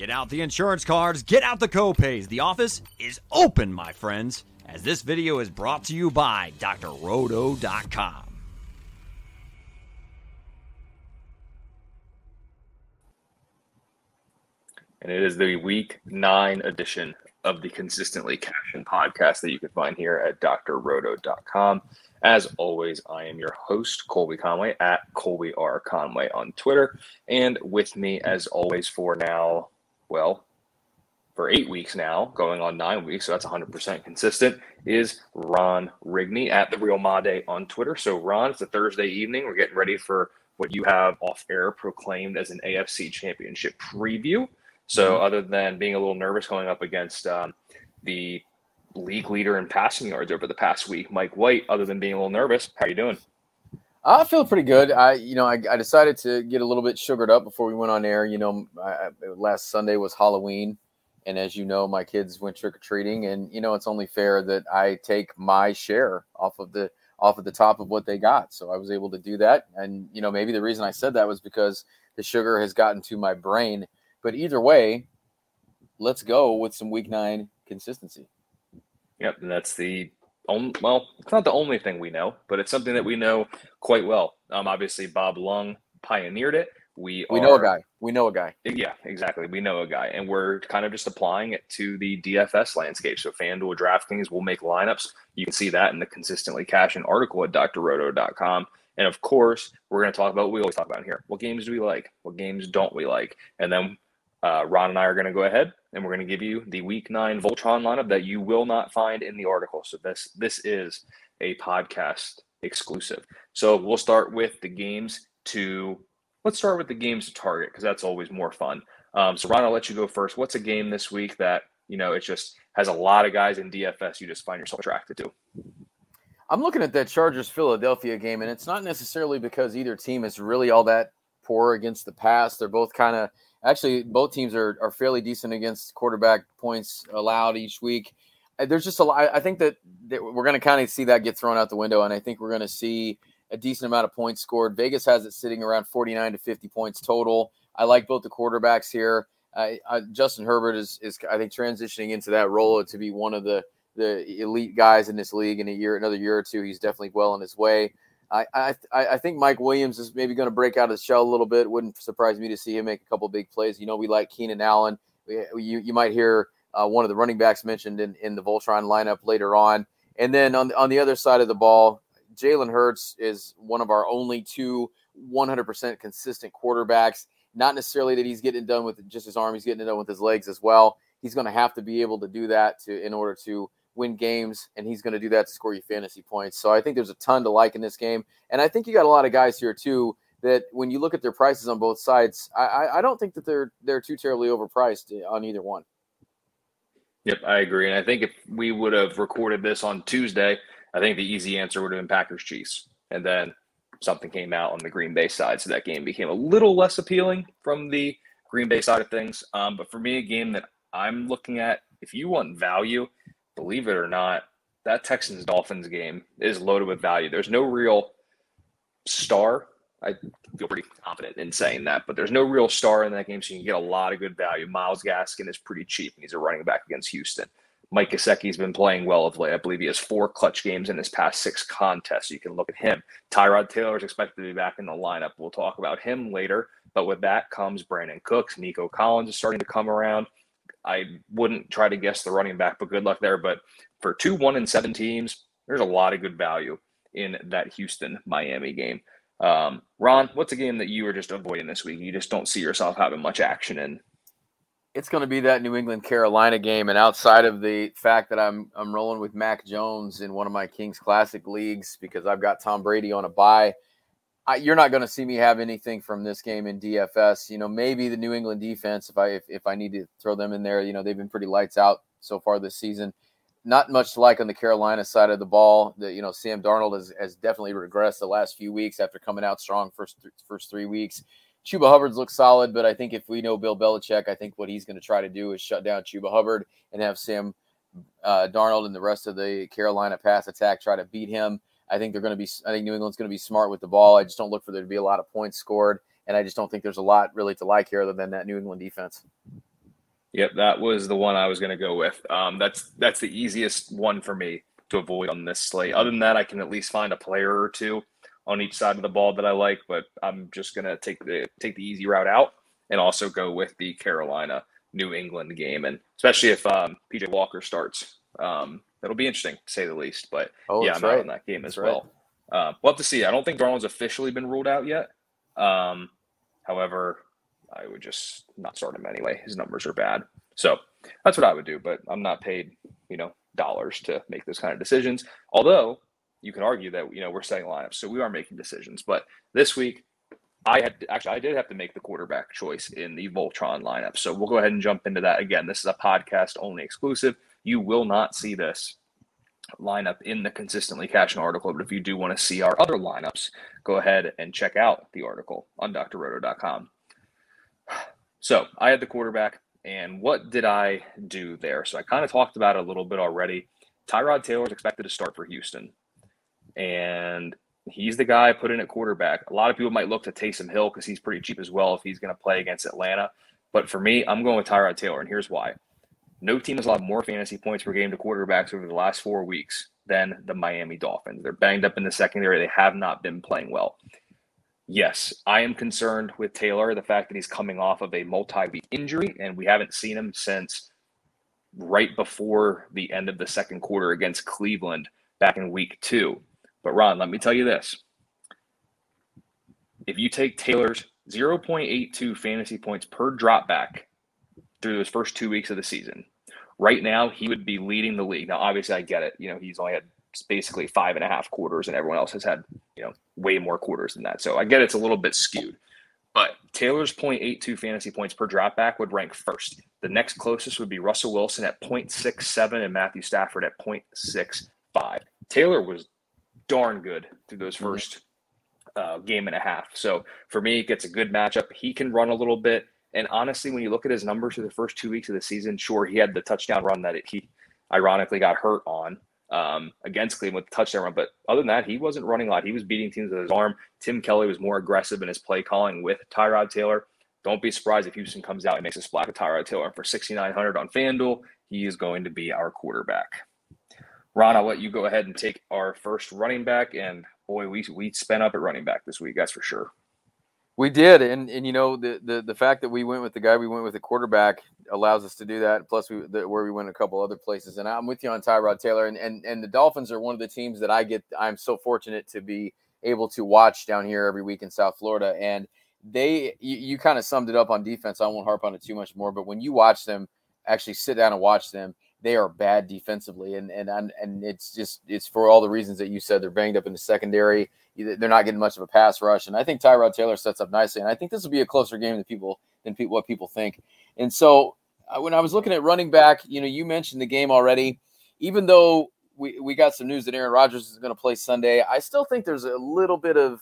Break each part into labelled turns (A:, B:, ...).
A: Get out the insurance cards, get out the copays. The office is open, my friends, as this video is brought to you by drroto.com.
B: And it is the week nine edition of the Consistently Cashing podcast that you can find here at drroto.com. As always, I am your host, Colby Conway at Colby R. Conway on Twitter. And with me, as always, for now, well, for eight weeks now, going on nine weeks, so that's 100% consistent, is Ron Rigney at The Real Made on Twitter. So, Ron, it's a Thursday evening. We're getting ready for what you have off air proclaimed as an AFC championship preview. So, mm-hmm. other than being a little nervous going up against um, the league leader in passing yards over the past week, Mike White, other than being a little nervous, how are you doing?
C: I feel pretty good. I, you know, I, I, decided to get a little bit sugared up before we went on air. You know, I, last Sunday was Halloween, and as you know, my kids went trick or treating, and you know, it's only fair that I take my share off of the off of the top of what they got. So I was able to do that, and you know, maybe the reason I said that was because the sugar has gotten to my brain. But either way, let's go with some Week Nine consistency.
B: Yep, that's the only, well, it's not the only thing we know, but it's something that we know quite well. Um, obviously, Bob Lung pioneered it. We
C: we are, know a guy. We know a guy.
B: Yeah, exactly. We know a guy, and we're kind of just applying it to the DFS landscape. So FanDuel, DraftKings will make lineups. You can see that in the consistently cashing article at drroto.com. And of course, we're going to talk about what we always talk about here. What games do we like? What games don't we like? And then uh, Ron and I are going to go ahead and we're going to give you the Week Nine Voltron lineup that you will not find in the article. So this this is a podcast exclusive. So we'll start with the games to let's start with the games to target because that's always more fun. Um, so Ron, I'll let you go first. What's a game this week that you know it just has a lot of guys in DFS you just find yourself attracted to?
C: I'm looking at that Chargers Philadelphia game, and it's not necessarily because either team is really all that poor against the pass. They're both kind of actually both teams are, are fairly decent against quarterback points allowed each week. Uh, there's just a lot. I think that, that we're going to kind of see that get thrown out the window, and I think we're going to see a decent amount of points scored. Vegas has it sitting around 49 to 50 points total. I like both the quarterbacks here. Uh, uh, Justin Herbert is, is, I think, transitioning into that role to be one of the the elite guys in this league in a year, another year or two. He's definitely well on his way. I, I, I think Mike Williams is maybe going to break out of the shell a little bit. Wouldn't surprise me to see him make a couple big plays. You know, we like Keenan Allen. We, you, you might hear uh, one of the running backs mentioned in, in the Voltron lineup later on. And then on, on the other side of the ball, Jalen Hurts is one of our only two 100% consistent quarterbacks. Not necessarily that he's getting done with just his arm, he's getting it done with his legs as well. He's going to have to be able to do that to in order to win games, and he's going to do that to score you fantasy points. So I think there's a ton to like in this game, and I think you got a lot of guys here too that when you look at their prices on both sides, I, I don't think that they're they're too terribly overpriced on either one.
B: Yep, I agree, and I think if we would have recorded this on Tuesday, I think the easy answer would have been Packers Chiefs, and then something came out on the Green Bay side, so that game became a little less appealing from the Green Bay side of things. Um, but for me, a game that I'm looking at, if you want value, believe it or not, that Texans Dolphins game is loaded with value. There's no real star. I feel pretty confident in saying that, but there's no real star in that game, so you can get a lot of good value. Myles Gaskin is pretty cheap, and he's a running back against Houston. Mike Gesicki's been playing well of late. I believe he has four clutch games in his past six contests. You can look at him. Tyrod Taylor is expected to be back in the lineup. We'll talk about him later. But with that comes Brandin Cooks. Nico Collins is starting to come around. I wouldn't try to guess the running back, but good luck there. But for two one and seven teams, there's a lot of good value in that Houston Miami game. Um, Ron, what's a game that you are just avoiding this week? You just don't see yourself having much action in.
C: It's going to be that New England Carolina game, and outside of the fact that I'm I'm rolling with Mac Jones in one of my Kings Classic leagues because I've got Tom Brady on a bye. I, you're not going to see me have anything from this game in DFS. You know, maybe the New England defense, if I if, if I need to throw them in there, you know, they've been pretty lights out so far this season. Not much like on the Carolina side of the ball. That you know, Sam Darnold has, has definitely regressed the last few weeks after coming out strong first th- first three weeks. Chuba Hubbard's looks solid, but I think if we know Bill Belichick, I think what he's going to try to do is shut down Chuba Hubbard and have Sam uh, Darnold and the rest of the Carolina pass attack try to beat him. I think they're going to be. I think New England's going to be smart with the ball. I just don't look for there to be a lot of points scored, and I just don't think there's a lot really to like here other than that New England defense.
B: Yep, that was the one I was going to go with. Um, that's that's the easiest one for me to avoid on this slate. Other than that, I can at least find a player or two on each side of the ball that I like, but I'm just going to take the take the easy route out and also go with the Carolina New England game, and especially if um, PJ Walker starts, um, it'll be interesting to say the least. But oh, yeah, I'm right. out on that game as well. Right. Uh, we'll have to see. I don't think Darnold's officially been ruled out yet. Um, however, I would just not start him anyway. His numbers are bad. So that's what I would do, but I'm not paid, you know, dollars to make those kind of decisions. Although you can argue that, you know, we're setting lineups, so we are making decisions. But this week, I had to, actually I did have to make the quarterback choice in the Voltron lineup. So we'll go ahead and jump into that. Again, this is a podcast only exclusive. You will not see this lineup in the consistently cashing article. But if you do want to see our other lineups, go ahead and check out the article on drroto.com. So I had the quarterback, and what did I do there? So I kind of talked about it a little bit already. Tyrod Taylor is expected to start for Houston, and he's the guy put in at quarterback. A lot of people might look to Taysom Hill because he's pretty cheap as well if he's going to play against Atlanta. But for me, I'm going with Tyrod Taylor, and here's why. No team has allowed more fantasy points per game to quarterbacks over the last four weeks than the Miami Dolphins. They're banged up in the secondary. They have not been playing well yes, I am concerned with Taylor, the fact that he's coming off of a multi week injury, and we haven't seen him since right before the end of the second quarter against Cleveland back in week two. But Ron, let me tell you this. If you take Taylor's 0.82 fantasy points per drop back through those first two weeks of the season, right now he would be leading the league. Now, obviously, I get it. You know, he's only had basically five and a half quarters, and everyone else has had you know way more quarters than that. So I get it's a little bit skewed. But Taylor's 0.82 fantasy points per dropback would rank first. The next closest would be Russell Wilson at 0.67 and Matthew Stafford at 0.65. Taylor was darn good through those 1st uh, game and a half. So for me, it gets a good matchup. He can run a little bit. And honestly, when you look at his numbers for the first two weeks of the season, sure, he had the touchdown run that he ironically got hurt on um, against Cleveland with the touchdown run. But other than that, he wasn't running a lot. He was beating teams with his arm. Tim Kelly was more aggressive in his play calling with Tyrod Taylor. Don't be surprised if Houston comes out and makes a splash with Tyrod Taylor. for 6,900 on FanDuel, he is going to be our quarterback. Ron, I'll let you go ahead and take our first running back. And boy, we, we spent up at running back this week, that's for sure.
C: We did, and and you know the, the the fact that we went with the guy we went with the quarterback allows us to do that. Plus, we the, where we went a couple other places, and I'm with you on Tyrod Taylor, and and and the Dolphins are one of the teams that I get. I'm so fortunate to be able to watch down here every week in South Florida, and they you, you kind of summed it up on defense. I won't harp on it too much more, but when you watch them, actually sit down and watch them, they are bad defensively, and and and it's just it's for all the reasons that you said. They're banged up in the secondary. They're not getting much of a pass rush, and I think Tyrod Taylor sets up nicely. And I think this will be a closer game than people than people what people think. And so when I was looking at running back, you know, you mentioned the game already. Even though we we got some news that Aaron Rodgers is going to play Sunday, I still think there's a little bit of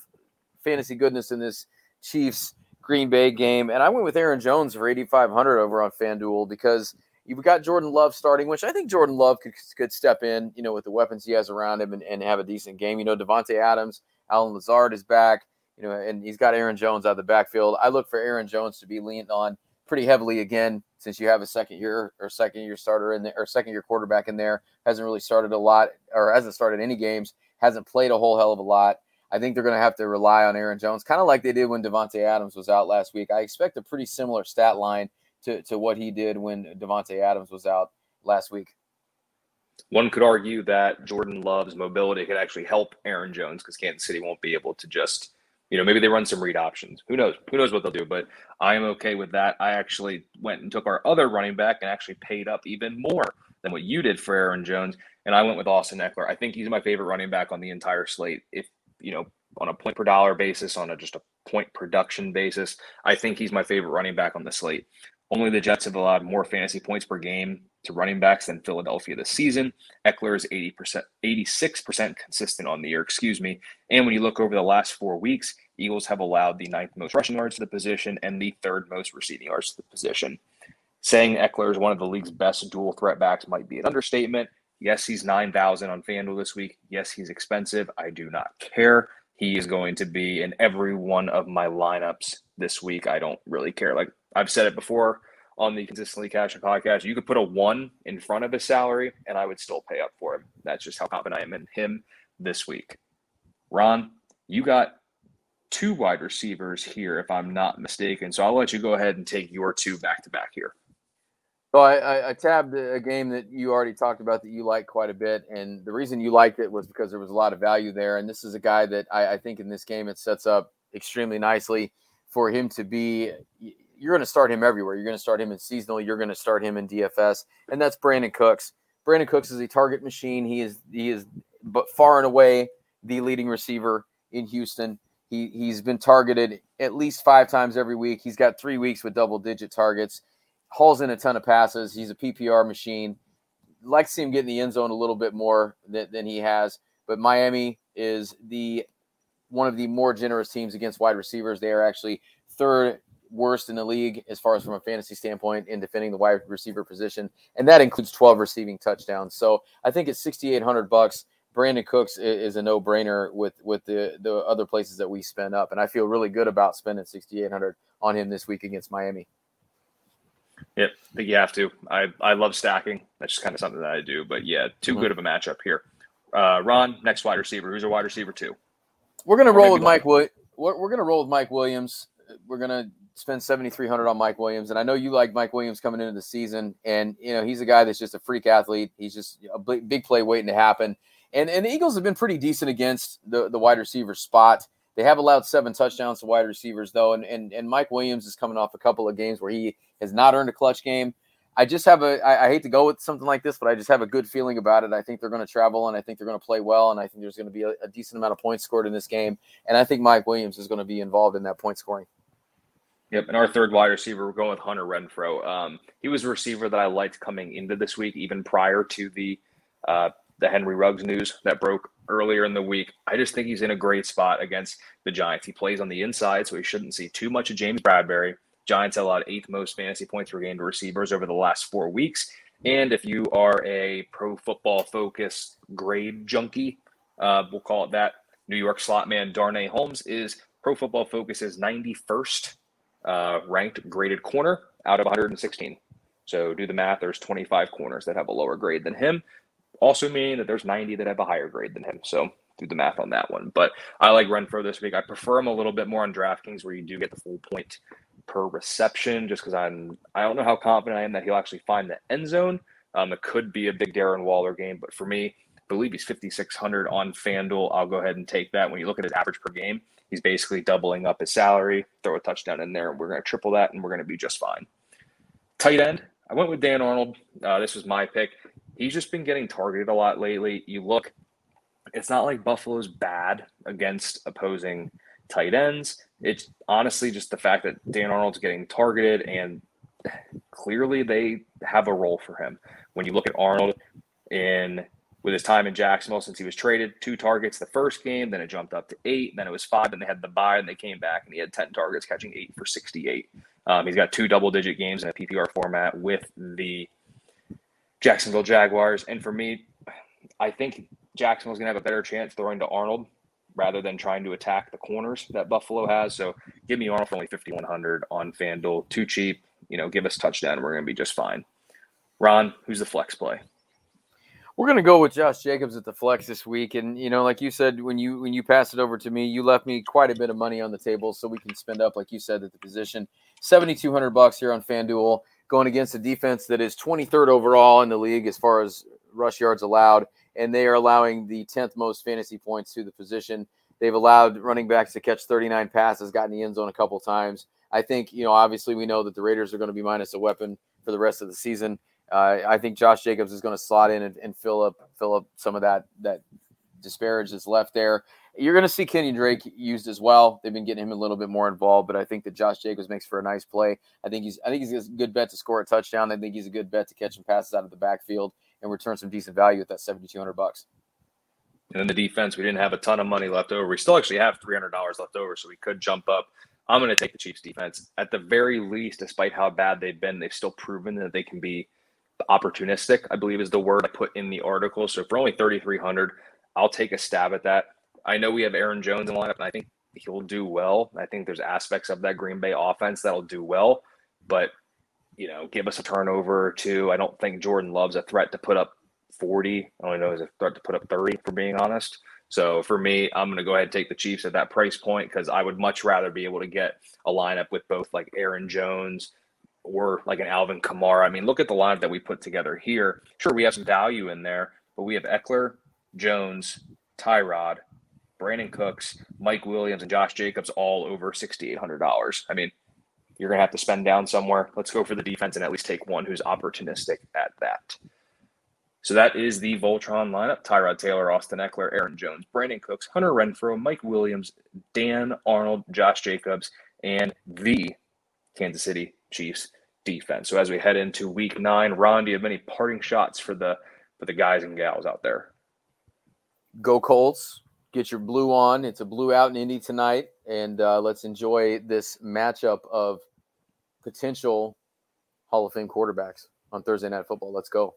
C: fantasy goodness in this Chiefs Green Bay game, and I went with Aaron Jones for 8,500 over on FanDuel because You've got Jordan Love starting, which I think Jordan Love could, could step in, you know, with the weapons he has around him and, and have a decent game. You know, Davante Adams, Allen Lazard is back, you know, and he's got Aaron Jones out of the backfield. I look for Aaron Jones to be leaned on pretty heavily again since you have a second year or second year starter in there or second year quarterback in there. Hasn't really started a lot or hasn't started any games, hasn't played a whole hell of a lot. I think they're going to have to rely on Aaron Jones, kind of like they did when Davante Adams was out last week. I expect a pretty similar stat line to, to what he did when Davante Adams was out last week.
B: One could argue that Jordan Love's mobility could actually help Aaron Jones because Kansas City won't be able to just, you know, maybe they run some read options. Who knows? Who knows what they'll do? But I am okay with that. I actually went and took our other running back and actually paid up even more than what you did for Aaron Jones. And I went with Austin Ekeler. I think he's my favorite running back on the entire slate. If, you know, on a point per dollar basis, on a just a point production basis, I think he's my favorite running back on the slate. Only the Jets have allowed more fantasy points per game to running backs than Philadelphia this season. Ekeler is 80%, 86% consistent on the year, excuse me. And when you look over the last four weeks, Eagles have allowed the ninth most rushing yards to the position and the third most receiving yards to the position. Saying Ekeler is one of the league's best dual threat backs might be an understatement. Yes, he's 9,000 on FanDuel this week. Yes, he's expensive. I do not care. He is going to be in every one of my lineups this week. I don't really care. Like I've said it before on the consistently cashing podcast. You could put a one in front of his salary, and I would still pay up for him. That's just how confident I am in him this week. Ron, you got two wide receivers here, if I'm not mistaken. So I'll let you go ahead and take your two back to back here.
C: So I, I, I, tabbed a game that you already talked about that you like quite a bit, and the reason you liked it was because there was a lot of value there. And this is a guy that I, I think in this game it sets up extremely nicely for him to be. You're going to start him everywhere. You're going to start him in seasonal. You're going to start him in DFS, and that's Brandin Cooks. Brandin Cooks is a target machine. He is he is but far and away the leading receiver in Houston. He he's been targeted at least five times every week. He's got three weeks with double digit targets. Hauls in a ton of passes. He's a PPR machine. Like to see him get in the end zone a little bit more than, than he has. But Miami is the one of the more generous teams against wide receivers. They are actually third worst in the league as far as from a fantasy standpoint in defending the wide receiver position, and that includes 12 receiving touchdowns. So I think it's 6,800 bucks. Brandin Cooks is a no brainer with with the the other places that we spend up, and I feel really good about spending 6,800 on him this week against Miami.
B: Yep, I think you have to. I I love stacking. That's just kind of something that I do. But yeah, too mm-hmm. good of a matchup here. Uh, Ron, next wide receiver. Who's a wide receiver two?
C: We're gonna roll with Mike. We're, we're gonna roll with Mike Williams. We're gonna spend 7300 on Mike Williams and I know you like Mike Williams coming into the season and you know he's a guy that's just a freak athlete he's just a big play waiting to happen and and the Eagles have been pretty decent against the the wide receiver spot. They have allowed seven touchdowns to wide receivers though, and and and Mike Williams is coming off a couple of games where he has not earned a clutch game. I just have a I, I hate to go with something like this, but I just have a good feeling about it. I think they're going to travel, and I think they're going to play well, and I think there's going to be a, a decent amount of points scored in this game, and I think Mike Williams is going to be involved in that point scoring.
B: Yep, and our third wide receiver, we're going with Hunter Renfrow. Um, he was a receiver that I liked coming into this week, even prior to the uh, the Henry Ruggs news that broke earlier in the week. I just think he's in a great spot against the Giants. He plays on the inside, so he shouldn't see too much of James Bradberry. Giants allowed eighth most fantasy points per game to receivers over the last four weeks. And if you are a pro football focused grade junkie, uh, we'll call it that, New York slot man Darnay Holmes is Pro Football Focus's 91st uh, ranked graded corner out of 116. So do the math. There's 25 corners that have a lower grade than him also meaning that there's 90 that have a higher grade than him. So do the math on that one. But I like Renfrow this week. I prefer him a little bit more on DraftKings where you do get the full point per reception just because I'm I don't know how confident I am that he'll actually find the end zone. Um, it could be a big Darren Waller game, but for me, I believe he's 5,600 on FanDuel. I'll go ahead and take that. When you look at his average per game, he's basically doubling up his salary. Throw a touchdown in there, and we're going to triple that, and we're going to be just fine. Tight end, I went with Dan Arnold. Uh, this was my pick he's just been getting targeted a lot lately. You look, it's not like Buffalo's bad against opposing tight ends. It's honestly just the fact that Dan Arnold's getting targeted and clearly they have a role for him. When you look at Arnold in with his time in Jacksonville since he was traded, two targets the first game, then it jumped up to eight, then it was five, then they had the bye and they came back and he had 10 targets, catching eight for 68. Um, he's got two double digit games in a PPR format with the Jacksonville Jaguars. And for me, I think Jacksonville's going to have a better chance throwing to Arnold rather than trying to attack the corners that Buffalo has. So give me Arnold for only 5,100 on FanDuel. Too cheap. You know, give us touchdown. We're going to be just fine. Ron, who's the flex play?
C: We're gonna go with Josh Jacobs at the flex this week, and you know, like you said, when you when you passed it over to me, you left me quite a bit of money on the table, so we can spend up, like you said, at the position, seventy two hundred bucks here on FanDuel going against a defense that is 23rd overall in the league as far as rush yards allowed, and they are allowing the 10th most fantasy points to the position. They've allowed running backs to catch 39 passes, gotten the end zone a couple times. I think, you know, obviously we know that the Raiders are going to be minus a weapon for the rest of the season. Uh, I think Josh Jacobs is going to slot in and, and, fill up fill up some of that that disparage that's left there. You're going to see Kenyan Drake used as well. They've been getting him a little bit more involved, but I think that Josh Jacobs makes for a nice play. I think he's I think he's a good bet to score a touchdown. I think he's a good bet to catch some passes out of the backfield and return some decent value at that 7200 bucks.
B: And then the defense, we didn't have a ton of money left over. We still actually have $300 left over, so we could jump up. I'm going to take the Chiefs defense. At the very least, despite how bad they've been, they've still proven that they can be opportunistic, I believe is the word I put in the article. So for only 3300 I'll take a stab at that. I know we have Aaron Jones in the lineup, and I think he'll do well. I think there's aspects of that Green Bay offense that'll do well, but you know, give us a turnover or two. I don't think Jordan Love's a threat to put up 40. I only know he's a threat to put up 30, for being honest. So for me, I'm going to go ahead and take the Chiefs at that price point because I would much rather be able to get a lineup with both like Aaron Jones or like an Alvin Kamara. I mean, look at the lineup that we put together here. Sure, we have some value in there, but we have Ekeler, Jones, Tyrod, Brandin Cooks, Mike Williams, and Josh Jacobs all over $6,800. I mean, you're going to have to spend down somewhere. Let's go for the defense and at least take one who's opportunistic at that. So that is the Voltron lineup Tyrod Taylor, Austin Ekeler, Aaron Jones, Brandin Cooks, Hunter Renfrow, Mike Williams, Dan Arnold, Josh Jacobs, and the Kansas City Chiefs defense. So as we head into week nine, Ron, do you have any parting shots for the for the guys and gals out there?
C: Go Colts. Get your blue on. It's a blue out in Indy tonight. And uh, let's enjoy this matchup of potential Hall of Fame quarterbacks on Thursday Night Football. Let's go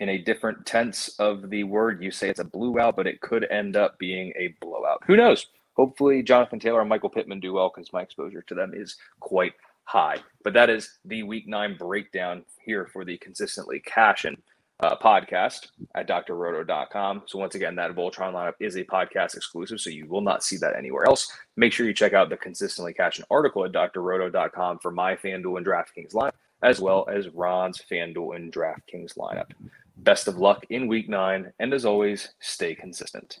B: in a different tense of the word, you say it's a blue out, but it could end up being a blowout. Who knows? Hopefully, Jonathan Taylor and Michael Pittman do well because my exposure to them is quite high. But that is the week nine breakdown here for the Consistently Cashing uh, podcast at drroto.com. So, once again, that Voltron lineup is a podcast exclusive, so you will not see that anywhere else. Make sure you check out the Consistently Cashing article at drroto.com for my FanDuel and DraftKings lineup, as well as Ron's FanDuel and DraftKings lineup. Best of luck in week nine, and as always, stay consistent.